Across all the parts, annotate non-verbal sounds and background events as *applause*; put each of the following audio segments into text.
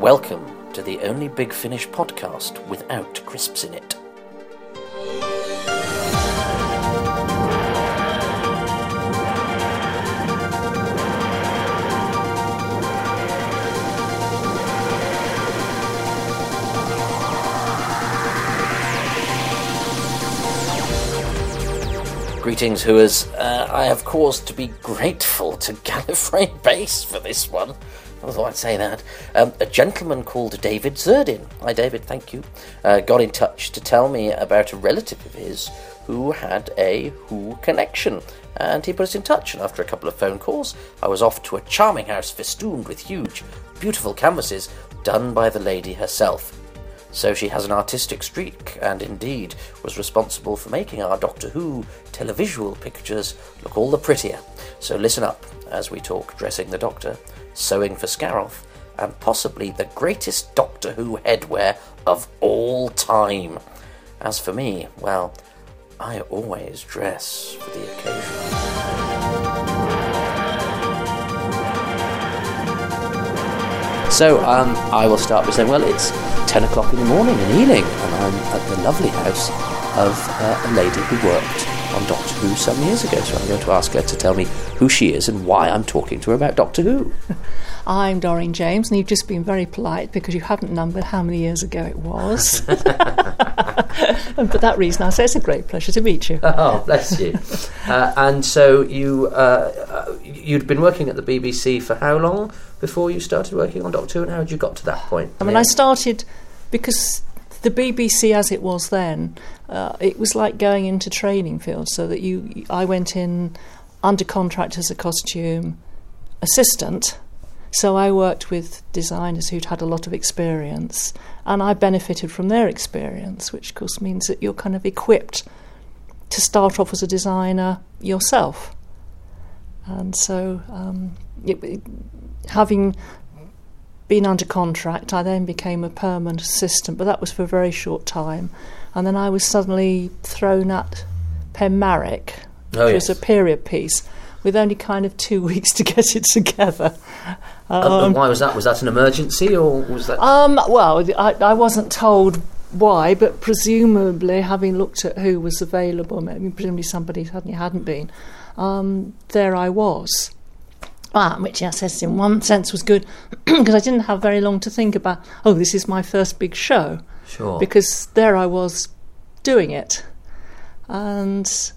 Welcome to the only Big Finish podcast without crisps in it. Greetings, Whoas. Uh, I have cause to be grateful to *laughs* Gallifrey Base for this one. I thought I'd say that. Um, a gentleman called David Zerdin, hi David, thank you, uh, got in touch to tell me about a relative of his who had a Who connection. And he put us in touch, and after a couple of phone calls, I was off to a charming house festooned with huge, beautiful canvases done by the lady herself. So she has an artistic streak, and indeed was responsible for making our Doctor Who televisual pictures look all the prettier. So listen up as we talk dressing the Doctor, sewing for Scaroth, and possibly the greatest Doctor Who headwear of all time. As for me, well, I always dress for the occasion. So um, I will start by saying, well, it's 10 o'clock in the morning in Ealing, and I'm at the lovely house of uh, a lady who worked on Doctor Who some years ago. So I'm going to ask her to tell me who she is and why I'm talking to her about Doctor Who. *laughs* I'm Doreen James, and you've just been very polite because you haven't numbered how many years ago it was. *laughs* and for that reason, I say it's a great pleasure to meet you. Oh, bless you. uh, and so you uh, uh, you'd been working at the BBC for how long before you started working on Doctor Who, and how had you got to that point? I mean, I started because the BBC, as it was then, uh, it was like going into training field. So that you, I went in under contract as a costume assistant. So I worked with designers who'd had a lot of experience, and I benefited from their experience, which of course means that you're kind of equipped to start off as a designer yourself. And so, um, it, it, having been under contract, I then became a permanent assistant, but that was for a very short time. And then I was suddenly thrown at Penmarric, Oh, which yes. was a period piece, with only kind of two *laughs* weeks to get it together. Uh, and why was that? Was that an emergency, or was that? Um, well, I, I wasn't told why, but presumably, having looked at who was available, maybe presumably somebody suddenly hadn't been, um, there I was. Ah, which I says in one sense was good *clears throat* because I didn't have very long to think about. Oh, this is my first big show sure. because there I was doing it, and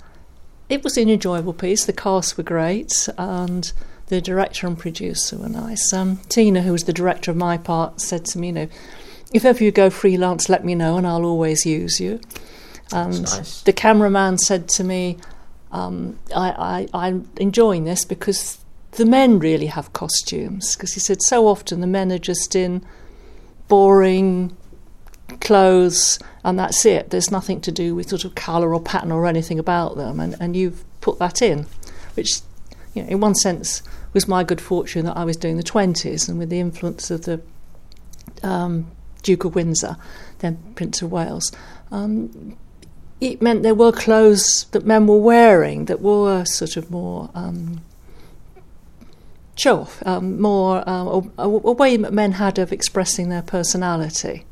it was an enjoyable piece. The cast were great, and the director and producer were nice. Um, Tina, who was the director of my part, said to me, "You know, if ever you go freelance, let me know, and I'll always use you." And nice. the cameraman said to me, um, I, I, "I'm enjoying this because." The men really have costumes because he said so often the men are just in boring clothes and that's it. There's nothing to do with sort of colour or pattern or anything about them, and, and you've put that in, which, you know, in one sense was my good fortune that I was doing the 20s and with the influence of the um, Duke of Windsor, then Prince of Wales. Um, it meant there were clothes that men were wearing that were sort of more um, show off, um, more um, a, a way that men had of expressing their personality.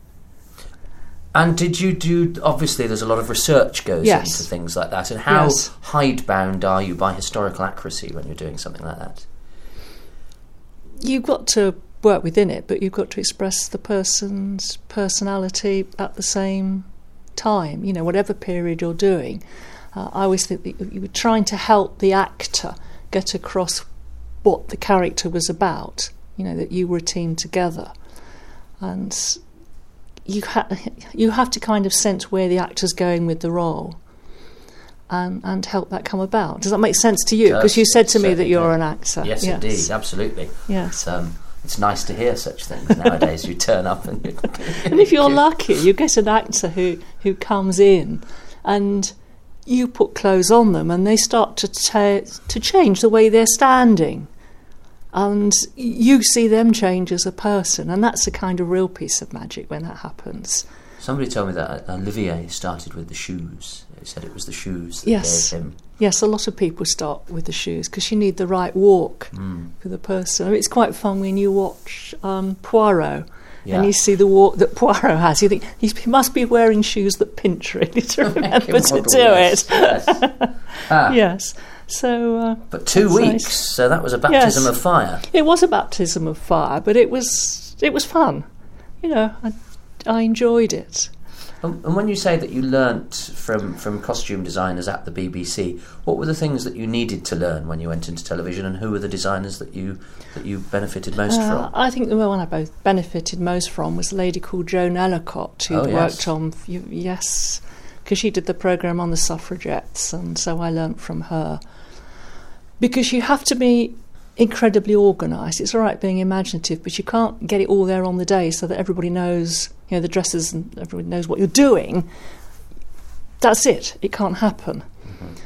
And did you do? Obviously, there's a lot of research goes Yes. into things like that. And how Yes. hidebound are you by historical accuracy when you're doing something like that? You've got to work within it, but you've got to express the person's personality at the same time. You know, whatever period you're doing. Uh, I always think that you were trying to help the actor get across what the character was about. You know, that you were a team together, and you ha- *laughs* you have to kind of sense where the actor's going with the role. And, and help that come about. Does that make sense to you? Because you said to me that you're an actor. Yes, indeed, absolutely. Yes. It's, um, it's nice to hear such things nowadays. you turn up and *laughs* And if you're lucky, you get an actor who, who comes in and you put clothes on them and they start to, ta- to change the way they're standing. And you see them change as a person, and that's a kind of real piece of magic when that happens. Somebody told me that Olivier started with the shoes. He said it was the shoes that Yes. gave him. Yes, a lot of people start with the shoes because you need the right walk Mm. for the person. I mean, it's quite fun when you watch um, Poirot Yeah. and you see the walk that Poirot has, you think he must be wearing shoes that pinch really to *laughs* remember to do yes, it. yes. *laughs* Ah, yes. So, uh, But two That's nice. weeks, so that was a baptism Yes. of fire. It was a baptism of fire, but it was it was fun. You know, I, I enjoyed it. And and when you say that you learnt from, from costume designers at the BBC, what were the things that you needed to learn when you went into television, and who were the designers that you that you benefited most Uh, from? I think the one I both benefited most from was a lady called Joan Ellacott, who Oh, yes. worked on yes, because she did the program on the suffragettes, and so I learnt from her. Because you have to be incredibly organised. It's all right being imaginative, but you can't get it all there on the day so that everybody knows, you know, the dresses and everybody knows what you're doing. That's it. It can't happen.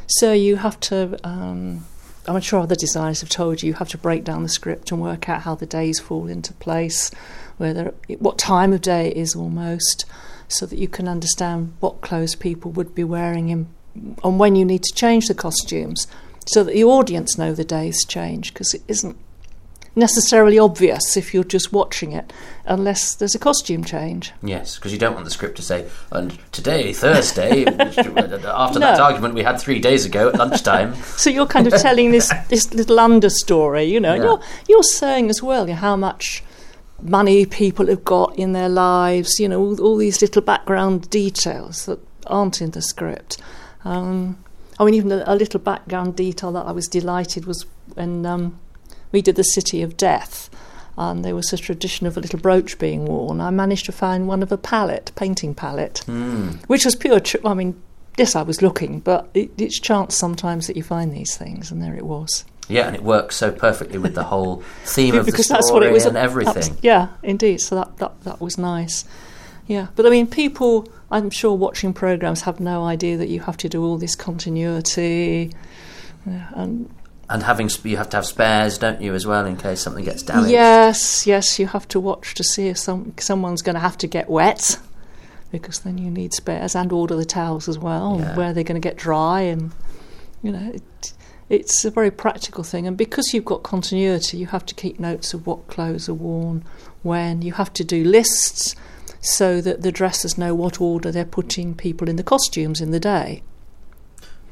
So you have to. Um, I'm sure other designers have told you you have to break down the script and work out how the days fall into place, whether what time of day it is almost, so that you can understand what clothes people would be wearing in, and when you need to change the costumes, so that the audience know the days change because it isn't necessarily obvious if you're just watching it unless there's a costume change. Yes, because you don't want the script to say, and today, Thursday, *laughs* which- uh, uh, after that argument we had three days ago at lunchtime. *laughs* So you're kind of telling this *laughs* this little understory, you know. Yeah. You're you're saying as well you know, how much money people have got in their lives, you know, all, all these little background details that aren't in the script. Um, I mean, even a, a little background detail that I was delighted was when um, we did the City of Death. And there was a tradition of a little brooch being worn. I managed to find one of a palette, painting palette, which was pure. Tr- I mean, yes, I was looking, but it, it's chance sometimes that you find these things, and there it was. Yeah, and it works so perfectly with the whole *laughs* theme of the story that's what it was. and everything. yeah, indeed. So that, that that was nice. Yeah, but I mean, people, I'm sure, watching programs have no idea that you have to do all this continuity. Yeah, and And having sp- you have to have spares, don't you, as well, in case something gets damaged. yes, yes, you have to watch to see if some someone's going to have to get wet, because then you need spares and order the towels as well. Yeah. Where they're going to get dry, and you know, it, it's a very practical thing. And because you've got continuity, you have to keep notes of what clothes are worn when. You have to do lists so that the dressers know what order they're putting people in the costumes in the day.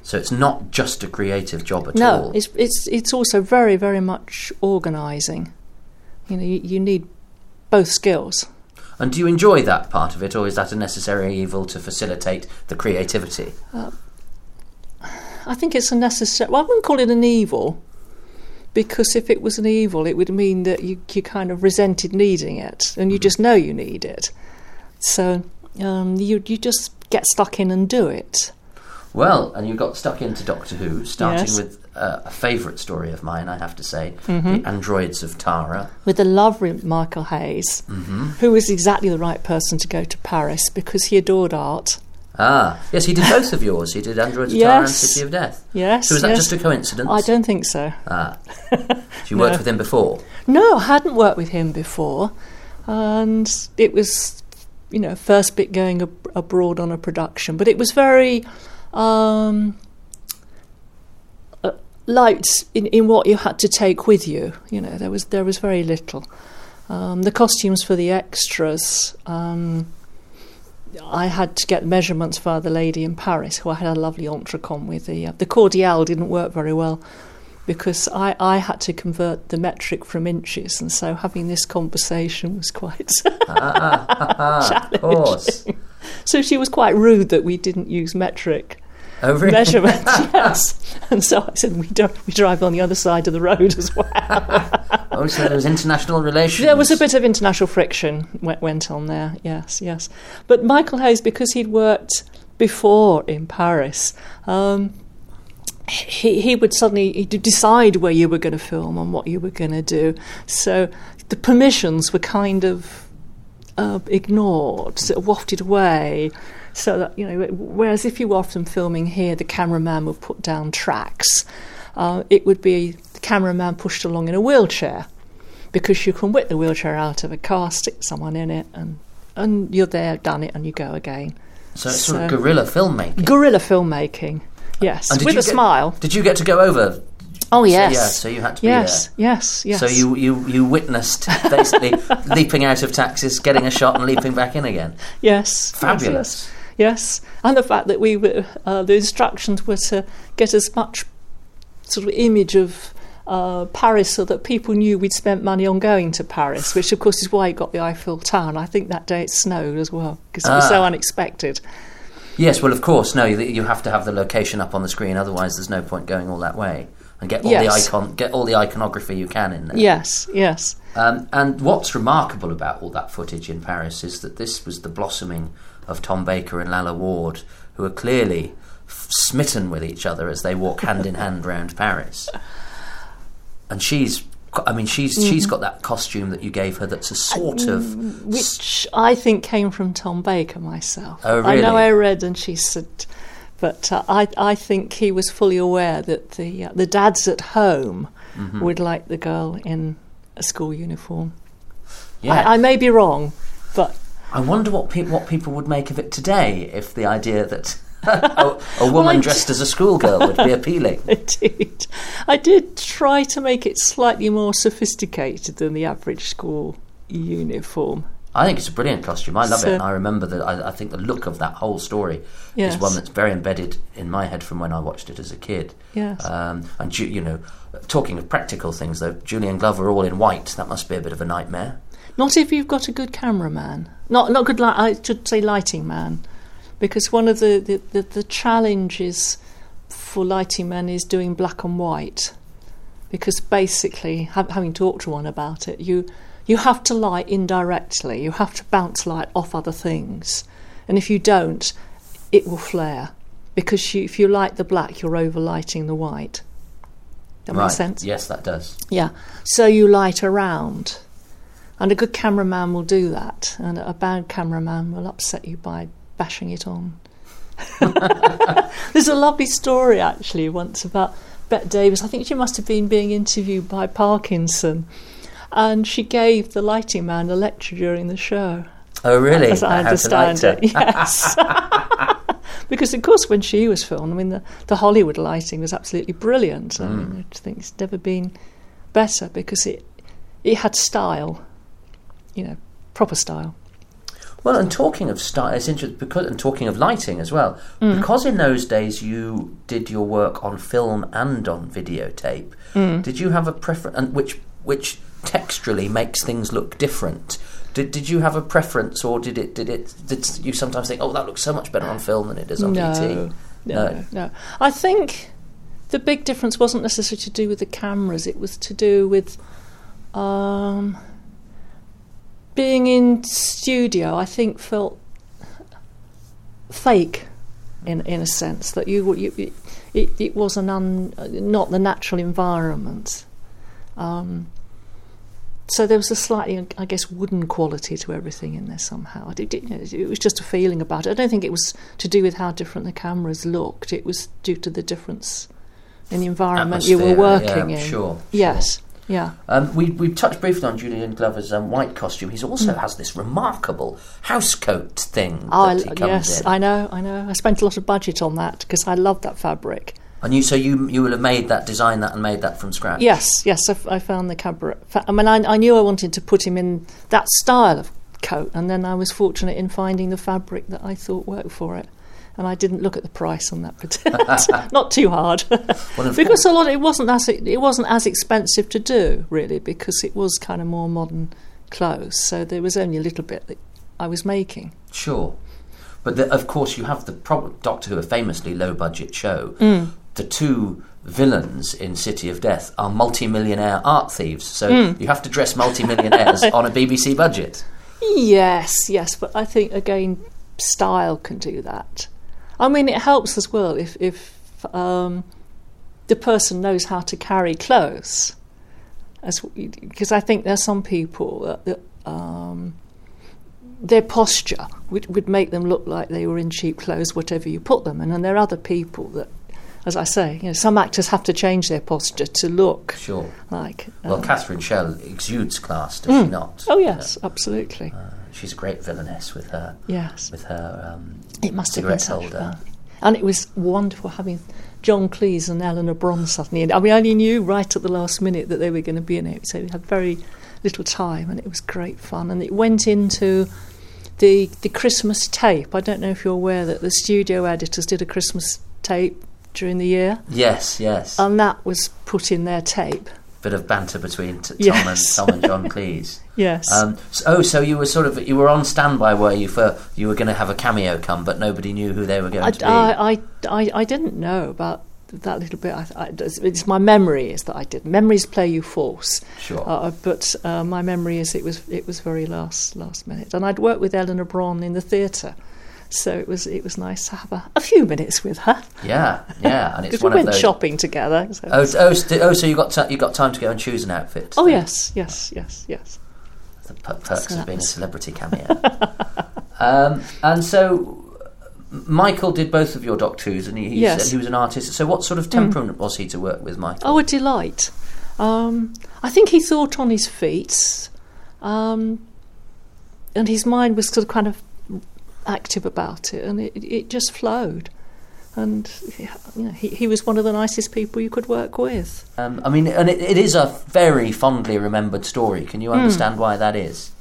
So it's not just a creative job at No, all. it's it's it's also very very much organising. You know, you, you need both skills. And do you enjoy that part of it, or is that a necessary evil to facilitate the creativity? Uh, I think it's a necessary. Well, I wouldn't call it an evil, because if it was an evil, it would mean that you you kind of resented needing it, and you just know you need it. So um, you you just get stuck in and do it. Well, and you got stuck into Doctor Who, starting Yes. with uh, a favourite story of mine, I have to say, Mm-hmm. the androids of Tara. with the lovely Michael Hayes, who was exactly the right person to go to Paris because he adored art. Ah, yes, he did *laughs* both of yours. He did Androids of Tara and City of Death. Yes. So was that yes. just a coincidence? I don't think so. Ah, *laughs* so you worked No. with him before. No, I hadn't worked with him before, and it was, you know, first bit going ab- abroad on a production, but it was very um, uh, light in, in what you had to take with you. You know, there was there was very little. Um, the costumes for the extras. Um, I had to get measurements via the lady in Paris, who I had a lovely entrecom with. The uh, the cordial didn't work very well because I, I had to convert the metric from inches, and so having this conversation was quite. *laughs* Ah, of course. so she was quite rude that we didn't use metric Oh, *laughs* really? measurements. yes, and so I said we don't we drive on the other side of the road as well. Oh, so there was international relations. There was a bit of international friction went, went on there. Yes, yes. But Michael Hayes, because he'd worked before in Paris, um, he he would suddenly he'd decide where you were going to film and what you were going to do. So the permissions were kind of uh, ignored, sort of wafted away. So that you know, whereas if you were often filming here, the cameraman would put down tracks. Uh, it would be the cameraman pushed along in a wheelchair because you can whip the wheelchair out of a car, stick someone in it, and and you're there, done it, and you go again. So it's sort of guerrilla filmmaking. Guerrilla filmmaking, yes, And with a get- smile. Did you get to go over Oh yes, yeah, so you had to be yes, yes, yes. So you, you, you witnessed basically *laughs* leaping out of taxis, getting a shot, and leaping back in again. yes, Fabulous. Yes, yes. And the fact that we were uh, the instructions were to get as much sort of image of. Uh, Paris, so that people knew we'd spent money on going to Paris, which of course is why it got the Eiffel Tower. And I think that day it snowed as well because it was so Ah. unexpected. Yes, well, of course, no. You you have to have the location up on the screen, otherwise, there's no point going all that way and get all the icon, get all the iconography you can in there. Yes, yes. Um, and what's remarkable about all that footage in Paris is that this was the blossoming of Tom Baker and Lalla Ward, who are clearly f- smitten with each other as they walk hand in hand round Paris. And she's, I mean, she's she's Mm-hmm. got that costume that you gave her. That's a sort of which I think came from Tom Baker myself. Oh, really? I know? I read, and she said, but uh, I I think he was fully aware that the uh, the dads at home Mm-hmm. would like the girl in a school uniform. yeah. I, I may be wrong, but I wonder what pe- what people would make of it today if the idea that *laughs* a, a woman I- dressed as a schoolgirl would be *laughs* appealing. Indeed. I did try to make it slightly more sophisticated than the average school uniform. I think it's a brilliant costume. I love So- it, and I remember that. I, I think the look of that whole story Yes. is one that's very embedded in my head from when I watched it as a kid. Yes. Um, and you know, talking of practical things, though, Julian Glover all in white. That must be a bit of a nightmare. Not if you've got a good cameraman. Not not good. Li- I should say lighting man, because one of the the, the, the challenges for lighting men is doing black and white, because basically, ha- having talked to one about it, you you have to light indirectly. You have to bounce light off other things, and if you don't, it will flare. Because you, if you light the black, you're overlighting the white. That right? makes sense. Yes, that does. Yeah. So you light around. And a good cameraman will do that. And a bad cameraman will upset you by bashing it on. *laughs* There's a lovely story actually once about Bette Davis. I think she must have been being interviewed by Parkinson. And she gave the lighting man a lecture during the show. Oh, really? As I How understand it, *laughs* yes. *laughs* because, of course, when she was filmed, I mean, the, the Hollywood lighting was absolutely brilliant. I, mean, I think it's never been better because it it had style, you know, proper style. Well, and talking of style, it's interesting because, and talking of lighting as well, Mm. because in those days you did your work on film and on videotape. Mm. Did you have a preference, and which which texturally makes things look different? Did, did you have a preference, or did it did it did you sometimes think, oh, that looks so much better on film than it does on no, VT? no, no, I think the big difference wasn't necessarily to do with the cameras; it was to do with um, being in studio. I think felt fake in in a sense that you you it, it was an un, not the natural environment. Um, so there was a slightly, I guess, wooden quality to everything in there somehow. It, it, it was just a feeling about it. I don't think it was to do with how different the cameras looked. It was due to the difference in the environment you were working yeah, in. Sure. Yes. Yeah. Um, we we touched briefly on Julian Glover's um, white costume. He also has this remarkable housecoat thing Mm. Oh, I, that he comes yes, in. I know, I know. I spent a lot of budget on that because I love that fabric. and you, so you you will have made that, design that, and made that from scratch. Yes, yes, I, f- I found the cabaret. fa- I mean, I, I knew I wanted to put him in that style of coat, and then I was fortunate in finding the fabric that I thought worked for it. And I didn't look at the price on that, but *laughs* not too hard, *laughs* Well, because a lot it wasn't as it wasn't as expensive to do really, because it was kind of more modern clothes. So there was only a little bit that I was making. Sure. But the, of course, you have the prob- Doctor Who, a famously low budget show. Mm. The two villains in City of Death are multi-millionaire art thieves, so Mm. you have to dress multi-millionaires *laughs* on a BBC budget. Yes, yes, but I think again, style can do that. I mean, it helps as well if if um, the person knows how to carry clothes, as because I think there's some people that, that um, their posture would, would make them look like they were in cheap clothes, whatever you put them in, and there are other people that. As I say, you know, some actors have to change their posture to look Sure. like. Well, um, Catherine Shell exudes class, does she not? oh yes, absolutely. Uh, she's a great villainess with her yes. with her um, It must have been cigarette such holder. fun. And it was wonderful having John Cleese and Eleanor Bron suddenly. And I mean, I only knew right at the last minute that they were going to be in it, so we had very little time, and it was great fun. And it went into the the Christmas tape. I don't know if you're aware that the studio editors did a Christmas tape during the year, Yes, yes. and that was put in their tape. Bit of banter between t- Tom, Yes. and, Tom and John *laughs* Cleese. Yes. Um, so, oh, so you were sort of you were on standby where you for you were going to have a cameo come, but nobody knew who they were going I, to be. I, I, I, I didn't know about that little bit. I, I, it's- my memory is that I did. Memories play you false. sure. Uh, but uh, my memory is it was it was very last last minute, and I'd worked with Eleanor Bron in the theatre, so it was it was nice to have a, a few minutes with her yeah, yeah, and it's *laughs* because we went those. shopping together. So. Oh, oh, st- oh, so you got t- you got time to go and choose an outfit. Oh, then. yes, yes, yes, yes. the per- perks So of being a celebrity cameo. *laughs* um, and so, Michael did both of your Doctor Whos, and he, he Yes. said he was an artist. So, what sort of temperament was he to work with, Michael? Oh, a delight. Um, I think he thought on his feet, um, and his mind was sort of kind of active about it, and it, it just flowed. And you know, he, he was one of the nicest people you could work with. Um, I mean, and it, it is a very fondly remembered story. Can Hmm. you understand why that is?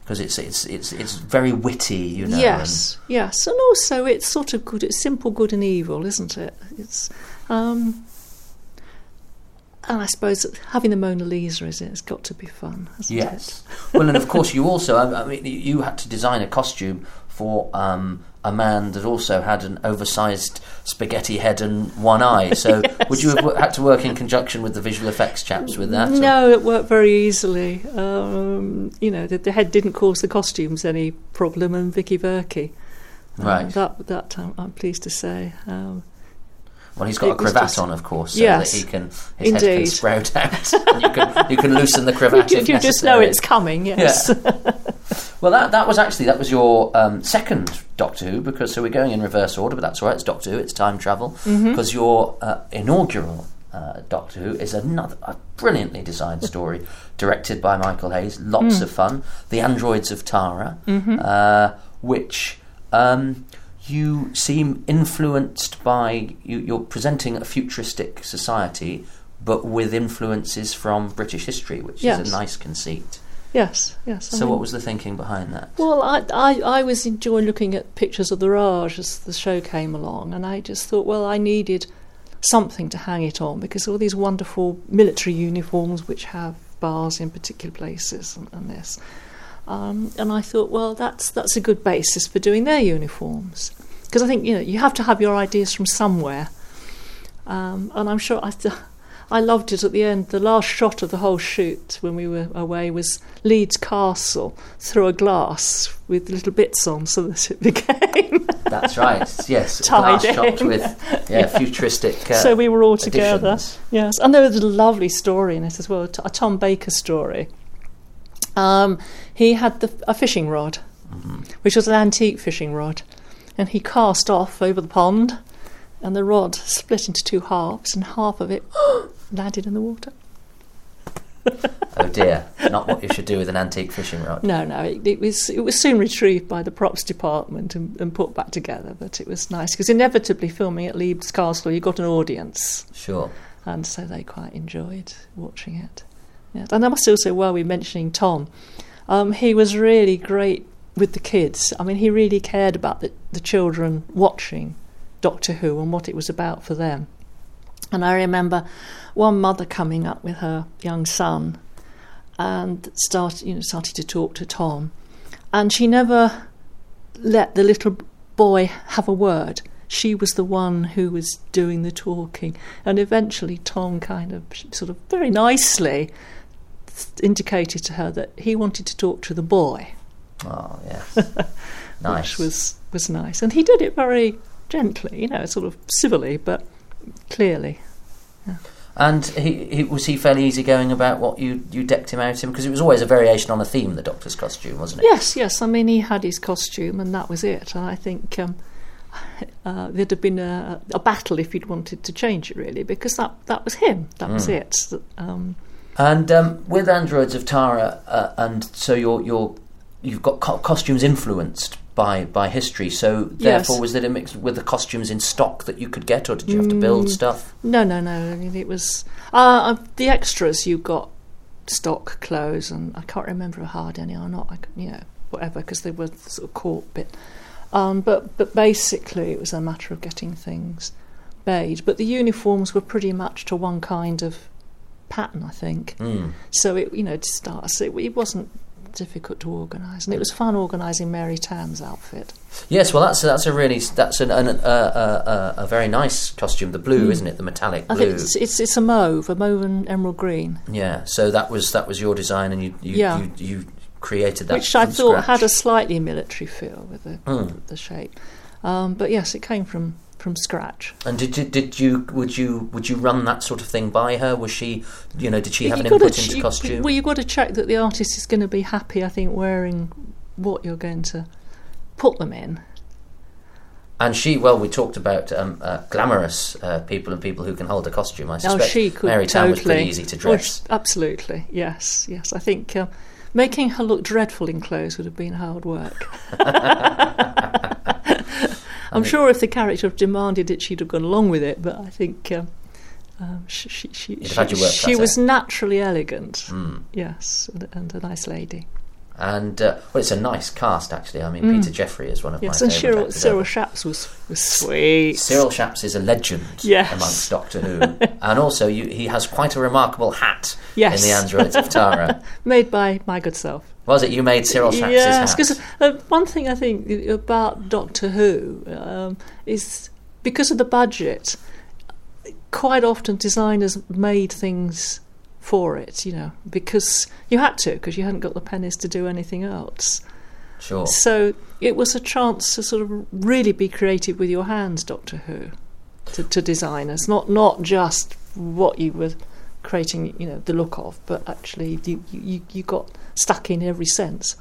Because it's it's it's it's very witty, you know. yes, yes, and also it's sort of good. It's simple good and evil, isn't it? It's, um, and I suppose having the Mona Lisa is it? It's got to be fun, hasn't And, yes. well, and of course, you also. I mean, you had to design a costume for um, a man that also had an oversized spaghetti head and one eye. So, *laughs* would you have had to work in conjunction with the visual effects chaps with that? or- No, it worked very easily. Um, you know, the, the head didn't cause the costumes any problem, and Vicky Verkey. uh, Right. that that I'm, I'm pleased to say. Um, Well, he's got It a cravat just- on, of course, so Yes. that he can his head can sprout out. *laughs* *laughs* you can you can loosen the cravat. you you just know it's coming. Yes. *laughs* Well, that that was actually that was your um, second Doctor Who because so we're going in reverse order, but that's all right. It's Doctor Who. It's time travel Mm-hmm. because your uh, inaugural uh, Doctor Who is another a brilliantly designed story, directed by Michael Hayes. Mm. Lots of fun. The Androids of Tara, Mm-hmm. uh, which. Um, you seem influenced by you, you're presenting a futuristic society, but with influences from British history, which is a nice conceit. yes. Yes. I So, mean- what was the thinking behind that? Well, I, I, I was enjoying looking at pictures of the Raj as the show came along, and I just thought, well, I needed something to hang it on because all these wonderful military uniforms which have bars in particular places and, and this. Um, and I thought, well, that's that's a good basis for doing their uniforms because I think you know you have to have your ideas from somewhere. Um, and I'm sure I, I loved it at the end. The last shot of the whole shoot when we were away was Leeds Castle through a glass with little bits on, so that it *laughs* became. That's right. Yes, Tied glass shot in. with *laughs* yeah, futuristic. Uh, so we were all together. Yes, and there was a lovely story in it as well, a Tom Baker story. Um, he had the, a fishing rod, Mm-hmm. which was an antique fishing rod, and he cast off over the pond, and the rod split into two halves, and half of it *gasps* landed in the water. *laughs* Oh dear, not what you should do with an antique fishing rod. No, no, it, it was it was soon retrieved by the props department and, and put back together. But it was nice because inevitably filming at Leeds Castle, you got an audience. Sure. and so they quite enjoyed watching it. Yeah. And I must also, while we're mentioning Tom, um, he was really great with the kids. I mean, he really cared about the, the children watching Doctor Who and what it was about for them. And I remember one mother coming up with her young son and start, you know, started to talk to Tom, and she never let the little boy have a word. She was the one who was doing the talking, and eventually Tom kind of sort of very nicely indicated to her that he wanted to talk to the boy, Oh yes, *laughs* nice. which was was nice, and he did it very gently, you know, sort of civilly but clearly. And he, he was he fairly easygoing about what you you decked him out in because it was always a variation on a theme. The Doctor's costume, wasn't it? Yes, yes. I mean, he had his costume, and that was it. And I think um, *laughs* uh, there'd have been a, a battle if he'd wanted to change it, really, because that that was him. That was it. Um, And um, with Androids of Tara, uh, and so you're you're you've got co- costumes influenced by by history. So therefore, Yes. was it a mix with the costumes in stock that you could get, or did you have to build stuff? No, no, no. I mean, it was uh, uh, the extras. You got stock clothes, and I can't remember how hard any are not. I, you know, whatever, because they were sort of caught bit. Um, but but basically, it was a matter of getting things made. But the uniforms were pretty much to one kind of pattern, I think. Mm. So it you know to start, so it, it wasn't difficult to organise, and it was fun organising Mary Tamm's outfit. Yes, well, that's that's a really that's an, an, uh, uh, uh, a very nice costume. The blue, isn't it? The metallic Hmm. I think it's, it's it's a mauve, a mauve and emerald green. Yeah. So that was that was your design, and you you Yeah. you, you created that, which I thought scratch. had a slightly military feel with the, Mm. the shape. Um, but yes, it came from, from scratch. And did you did you would you would you run that sort of thing by her? Was she you know did she have You gotta input into you- costume? Well, you've got to check that the artist is going to be happy, I think, wearing what you're going to put them in. And she, well, we talked about um, uh, glamorous uh, people and people who can hold a costume. I Oh, suspect she could Mary totally. was pretty easy to Oh, dress. sh- absolutely, yes, yes. I think uh, making her look dreadful in clothes would have been hard work. *laughs* *laughs* I'm sure if the character demanded it, she'd have gone along with it. But I think um, um, she, she, she, You'd have had your work she was naturally elegant. Mm. Yes, and, and a nice lady. And uh, well, it's a nice cast actually. I mean, Peter Jeffrey is one of Mm. Yes, my and favourite Cyril, Cyril was, was sweet. Cyril Shaps is a legend Yes. amongst Doctor Who, *laughs* and also you, he has quite a remarkable hat Yes. in the Androids of Tara. *laughs* Made by my good self. Was it you made Cyril Shaps' yes, because uh, one thing I think about Doctor Who um, is because of the budget, quite often designers made things for it, you know, because you had to, because you hadn't got the pennies to do anything else. Sure. So it was a chance to sort of really be creative with your hands, Doctor Who, to, to designers, not not just what you were creating, you know, the look of, but actually you you, you got stuck in every sense.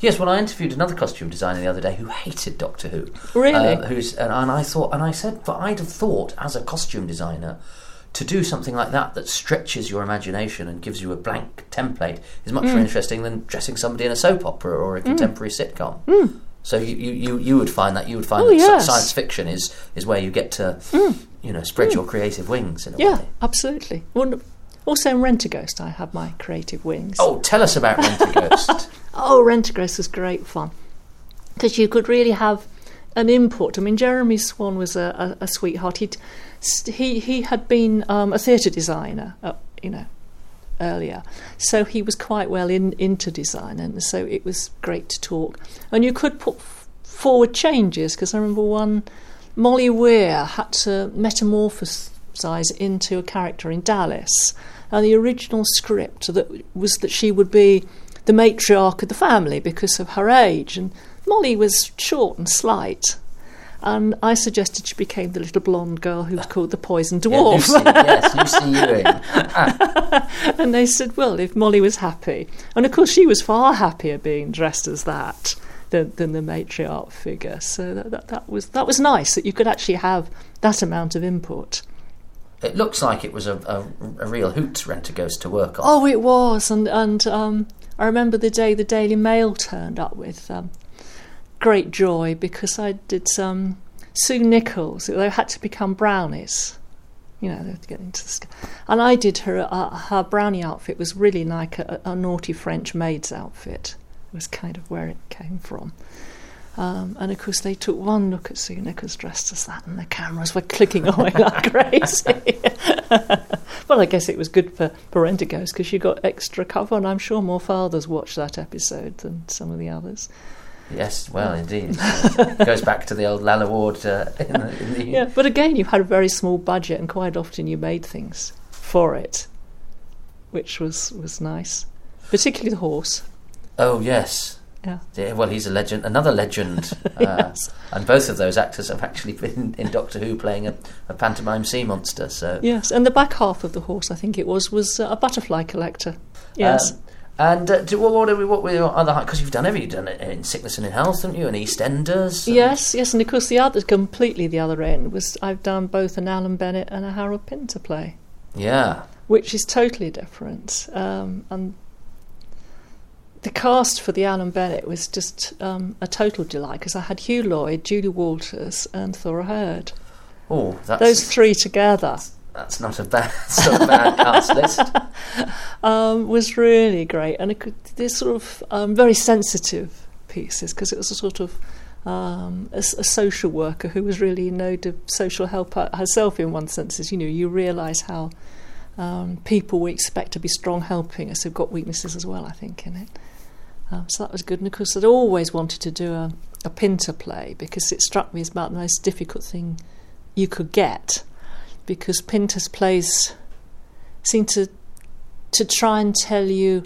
Yes, well, I interviewed another costume designer the other day who hated Doctor Who. Really? Uh, who's and, and I thought, and I said, but I'd have thought as a costume designer to do something like that that stretches your imagination and gives you a blank template is much more Mm. interesting than dressing somebody in a soap opera or a contemporary sitcom. So you, you, you, would find that you would find Mm. Oh, that yes. Mm. science fiction is, is where you get to you know spread your creative wings in a Yeah, way. absolutely. Well, also in Rent a Ghost, I have my creative wings. Oh, tell us about Rent a Ghost. *laughs* Oh, Rent a Ghost was great fun because you could really have an input. I mean, Jeremy Swan was a, a, a sweetheart. He'd, he he had been um, a theatre designer, uh, you know, earlier, so he was quite well in into design, and so it was great to talk. And you could put f- forward changes because I remember one. Molly Weir had to metamorphosize into a character in Dallas, and the original script that was that she would be the matriarch of the family because of her age, and Molly was short and slight. And I suggested she became the little blonde girl who was called the Poison Yeah, Dwarf. Lucy, yes, Lucy Ewing. *laughs* and they said, well, if Molly was happy. And of course, she was far happier being dressed as that than, than the matriarch figure. So that, that, that, was, that was nice that you could actually have that amount of input. It looks like it was a, a, a real hoot Rent a Ghost to work on. Oh, it was. And, and um, I remember the day the Daily Mail turned up with um, great joy because I did some Sue Nicholls. They had to become brownies. You know, they had to get into the sky. And I did her, uh, her brownie outfit was really like a, a naughty French maid's outfit. It Was kind of where it came from. Um, and of course, they took one look at Sue Nicholls dressed as that, and the cameras were clicking *laughs* away like crazy. *laughs* well, I guess it was good for Rent a Ghost because you got extra cover, and I'm sure more fathers watched that episode than some of the others. Yes, well, indeed. it *laughs* goes back to the old Lalla Ward uh, in the, in the Yeah, but again, you had a very small budget, and quite often you made things for it, which was was nice, particularly the horse. Oh, yes. Yeah. Yeah, well, he's a legend, another legend. *laughs* Uh, And both of those actors have actually been in Doctor Who playing a, a pantomime sea monster. So, Yes, and the back half of the horse, I think it was, was a butterfly collector. Yes. Um, and uh, do, what, what, are we, what were your other because you've done every you've done it in Sickness and in Health, haven't you? And EastEnders. and- Yes, yes, and of course the other, completely the other end was I've done both an Alan Bennett and a Harold Pinter play, Yeah. which is totally different. Um, and the cast for the Alan Bennett was just um, a total delight because I had Hugh Lloyd, Julie Walters, and Thora Hird. Oh, that's Those three together that's not a bad, *laughs* not a bad cast list. *laughs* um, was really great, and it could, they're sort of um, very sensitive pieces because it was a sort of um, a, a social worker who was really need of social help herself. In one sense, as you know, you realise how um, people we expect to be strong helping us have got weaknesses as well. I think in it. Um, so that was good. And of course, I'd always wanted to do a, a Pinter play because it struck me as about the most difficult thing you could get because Pinter's plays seem to to try and tell you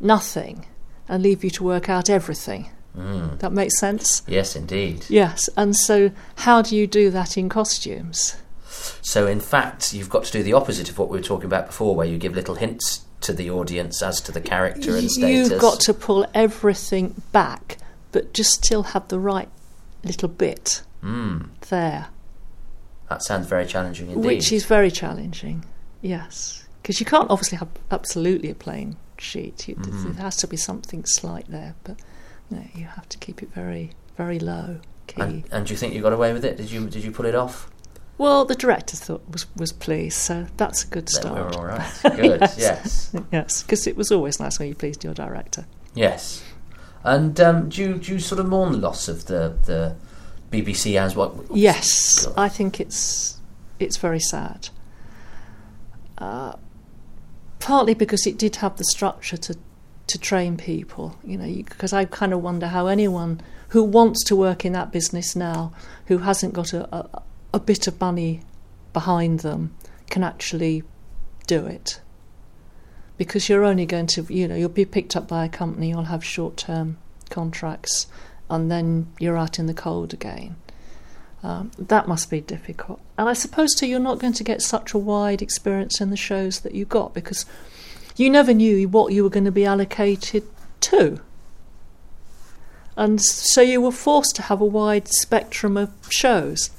nothing and leave you to work out everything. Mm. That makes sense? Yes, indeed. Yes, and so how do you do that in costumes? So, in fact, you've got to do the opposite of what we were talking about before, where you give little hints to the audience as to the character and status. You've got to pull everything back, but just still have the right little bit mm. there. That sounds very challenging indeed. Which is very challenging, yes. Because you can't obviously have absolutely a plain sheet. You, Mhm. There has to be something slight there, but you, know, you have to keep it very, very low key. and, and do you think you got away with it? Did you did you pull it off? Well, the director thought was was pleased, so that's a good Then start. we're all right. *laughs* Good. Yes. yes. *laughs* Because it was always nice when you pleased your director. Yes. And um, do you do you sort of mourn the loss of the the BBC as what? Yes, God. I think it's it's very sad. Uh, partly because it did have the structure to to train people, you know, because I kind of wonder how anyone who wants to work in that business now, who hasn't got a, a, a bit of money behind them, can actually do it. Because you're only going to, you know, you'll be picked up by a company, you'll have short term contracts, and then you're out in the cold again. Um, that must be difficult. And I suppose, too, you're not going to get such a wide experience in the shows that you got because you never knew what you were going to be allocated to. And so you were forced to have a wide spectrum of shows.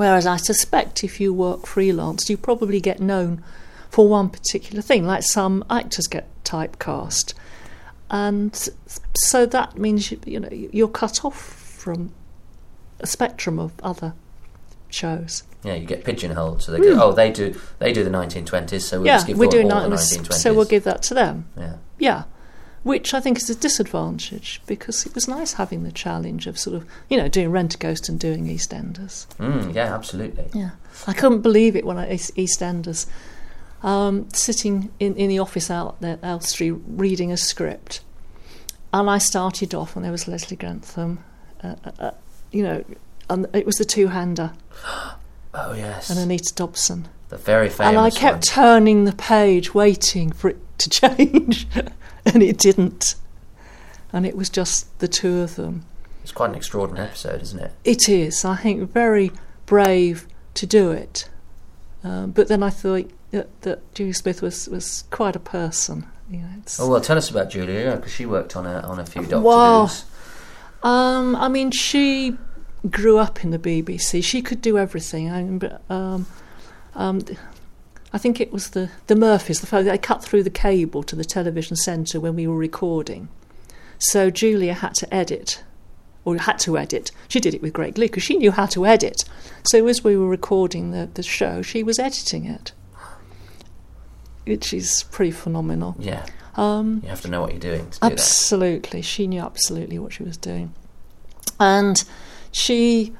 Whereas I suspect if you work freelance, you probably get known for one particular thing, like some actors get typecast. And so that means you, you know you're cut off from a spectrum of other shows. Yeah, you get pigeonholed. So they go, hmm. oh, they do they do the 1920s, so we'll yeah, just give we're all, doing all the that, 1920s. so we'll give that to them. Yeah. Yeah, which I think is a disadvantage because it was nice having the challenge of sort of you know doing Rent a Ghost and doing EastEnders. Mm, yeah, absolutely. Yeah, I couldn't believe it when I East- EastEnders um, sitting in, in the office out there at Elstree reading a script, and I started off and there was Leslie Grantham, uh, uh, uh, you know, and it was the two-hander *gasps* Oh yes, and Anita Dobson. the very famous. and I kept one. turning the page, waiting for it to *laughs* change, *laughs* and it didn't. And it was just the two of them. It's quite an extraordinary episode, isn't it? It is, I think, very brave to do it. Um, but then I thought that, that Julia Smith was, was quite a person. You know, Oh well, tell us about Julia because she worked on a on a few Doctor Wow. Who's. Um, I mean, she grew up in the BBC. She could do everything. I mean, but, um, um, I think it was the, the Murphys, the fact that they cut through the cable to the television centre when we were recording. So Julia had to edit, or had to edit. She did it with great glee because she knew how to edit. So as we were recording the, the show, she was editing it, which is pretty phenomenal. Yeah, Um, you have to know what you're doing to do that. Absolutely, she knew absolutely what she was doing, and she,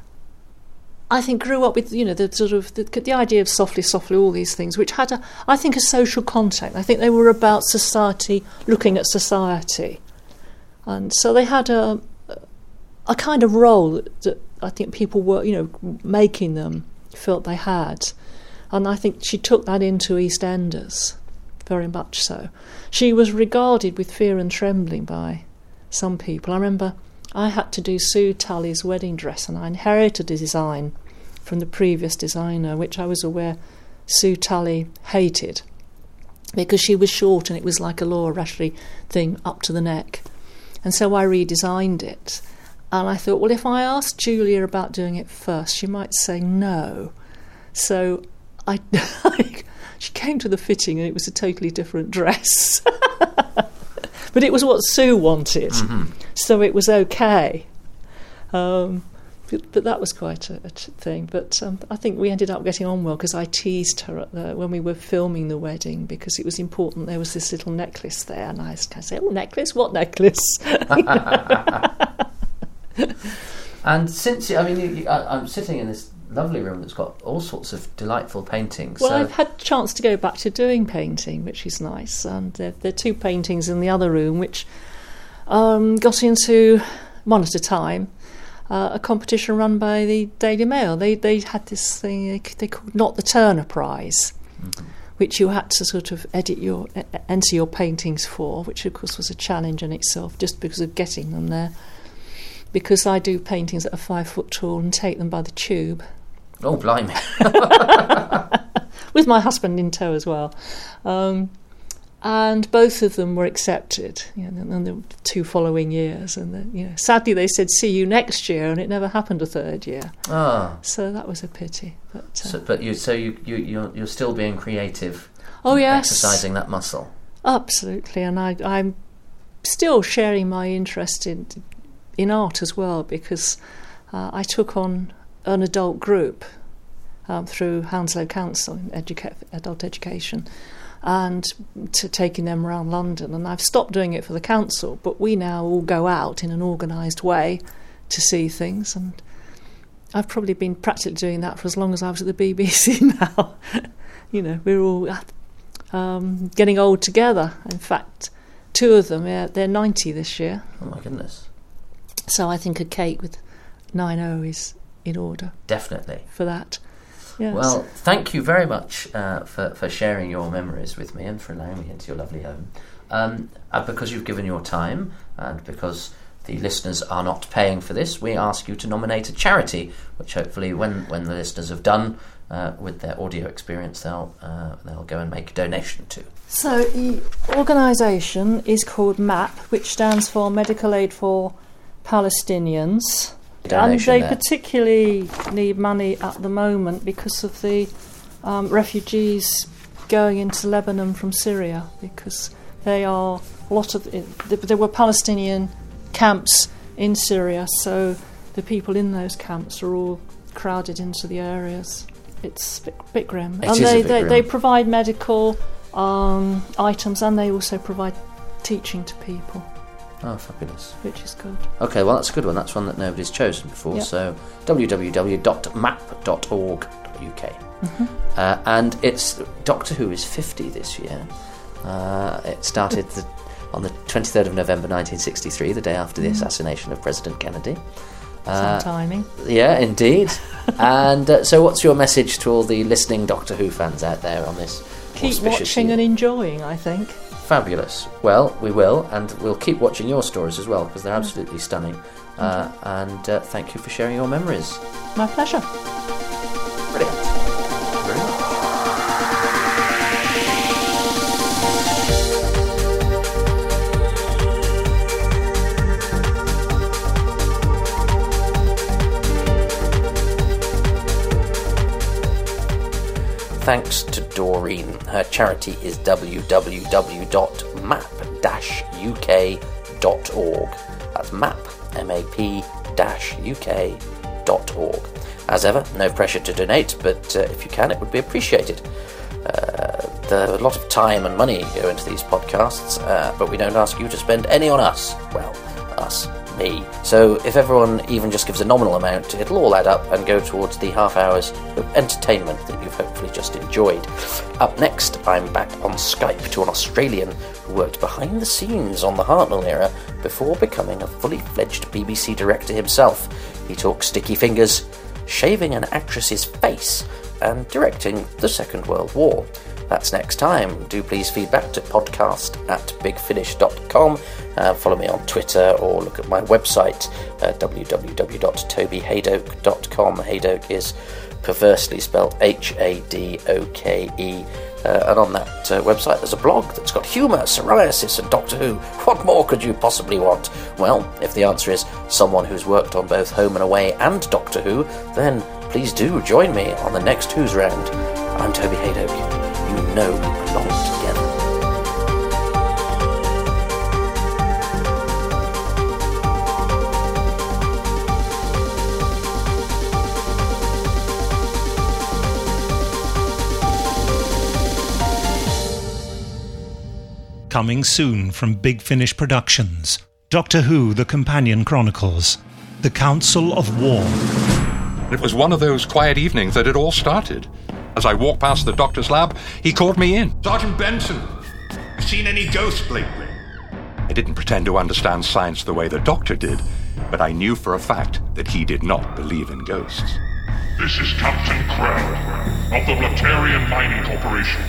I think, grew up with you know the sort of the, the idea of softly, softly, all these things, which had a, I think, a social contact. I think they were about society, looking at society, and so they had a, a kind of role that, that I think people were, you know, making them felt they had, and I think she took that into EastEnders, very much so. She was regarded with fear and trembling by some people. I remember I had to do Sue Tully's wedding dress, and I inherited a design from the previous designer, which I was aware Sue Tully hated because she was short and it was like a Laura Ashley thing up to the neck. And so I redesigned it. And I thought, well, if I asked Julia about doing it first, she might say no. So I, *laughs* she came to the fitting and it was a totally different dress. *laughs* but it was what Sue wanted, mm-hmm. So it was okay. Um, but, but that was quite a thing. But um, I think we ended up getting on well because I teased her at the, when we were filming the wedding because it was important. There was this little necklace there, and I kind of said, "Oh, necklace? What necklace?" *laughs* And since I mean, you, I, I'm sitting in this lovely room that's got all sorts of delightful paintings. Well, so I've had a chance to go back to doing painting, which is nice. And there, there are two paintings in the other room which um, got into one at a time. Uh, a competition run by the Daily Mail. They they had this thing they, they called Not the Turner Prize, which you had to sort of edit your enter your paintings for, which of course was a challenge in itself, just because of getting them there. Because I do paintings that are five foot tall and take them by the tube oh blimey, *laughs* with my husband in tow as well. Um, and both of them were accepted, you know, and the two following years. And the, you know, sadly, they said "see you next year," and it never happened a third year. ah. So that was a pity. But uh, So, but you, so you, you, you're, you're still being creative, oh yes, exercising that muscle. absolutely. And I, I'm still sharing my interest in in art as well because uh, I took on an adult group um, through Hounslow Council in educa- adult education and to taking them around London. And I've stopped doing it for the council, but we now all go out in an organised way to see things. And I've probably been practically doing that for as long as I was at the BBC *laughs* now. you know, we're all um, getting old together. In fact, two of them, yeah, they're 90 this year. Oh my goodness, So I think a cake with 9 0 is in order definitely. for that. Yes. Well, thank you very much uh, for, for sharing your memories with me and for allowing me into your lovely home. Um, uh, because you've given your time and because the listeners are not paying for this, we ask you to nominate a charity, which hopefully, when, when the listeners have done uh, with their audio experience, they'll uh, they'll go and make a donation to. So the organisation is called MAP, which stands for Medical Aid for Palestinians. And they there. particularly need money at the moment because of the um, refugees going into Lebanon from Syria because they are a lot of there were Palestinian camps in Syria, so the people in those camps are all crowded into the areas. It's a bit, bit grim, It and they, they, grim. they provide medical um, items and they also provide teaching to people, Oh, fabulous. which is good. Okay, well, that's a good one. That's one that nobody's chosen before. Yeah. So, www.map.org.uk. Mm-hmm. Uh, and it's Doctor Who is 50 this year. Uh, it started the, on the 23rd of November 1963, the day after the Mm. assassination of President Kennedy. Some Uh, timing. yeah, indeed. *laughs* and uh, so, what's your message to all the listening Doctor Who fans out there on this? Keep watching year? and enjoying. I think. Fabulous. Well, we will, and we'll keep watching your stories as well because they're absolutely stunning. Uh, and uh, thank you for sharing your memories. My pleasure. Thanks to Doreen. Her charity is www.map-uk.org. That's map, M-A-P dash UK.org. As ever, no pressure to donate, but uh, if you can, it would be appreciated. Uh, a lot of time and money go into these podcasts, uh, but we don't ask you to spend any on us. Well, us, So if everyone even just gives a nominal amount, it'll all add up and go towards the half hours of entertainment that you've hopefully just enjoyed. Up next, I'm back on Skype to an Australian who worked behind the scenes on the Hartnell era before becoming a fully fledged BBC director himself. He talks sticky fingers, shaving an actress's face, and directing the Second World War. That's next time. Do please feedback to podcast at bigfinish.com. Uh, follow me on Twitter or look at my website, uh, www.tobyhadoke.com. Hadoke is perversely spelled H A D O K E. Uh, and on that uh, website, there's a blog that's got humour, psoriasis, and Doctor Who. What more could you possibly want? Well, if the answer is someone who's worked on both Home and Away and Doctor Who, then please do join me on the next Who's Round. I'm Toby Hadoke know belong together. Coming soon from Big Finish Productions Doctor Who The Companion Chronicles The Council of War. It was one of those quiet evenings that it all started. As I walked past the doctor's lab, he called me in. Sergeant Benton, Have you seen any ghosts lately? I didn't pretend to understand science the way the doctor did, but I knew for a fact that he did not believe in ghosts. This is Captain Krell of the Blaterian Mining Corporation.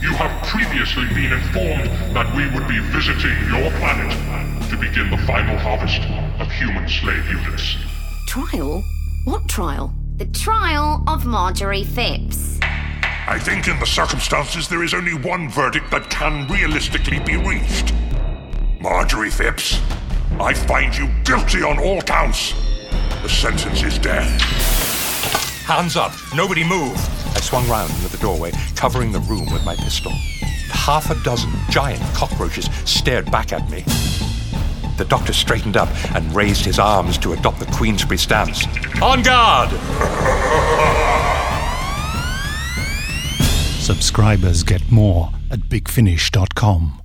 You have previously been informed that we would be visiting your planet to begin the final harvest of human slave units. Trial? What trial? The trial of Marjorie Phipps. I think in the circumstances there is only one verdict that can realistically be reached. Marjorie Phipps, I find you guilty on all counts. The sentence is death. Hands up! Nobody move! I swung round into the doorway, covering the room with my pistol. Half a dozen giant cockroaches stared back at me. The doctor straightened up and raised his arms to adopt the Queensberry stance. On guard! Subscribers get more at bigfinish.com.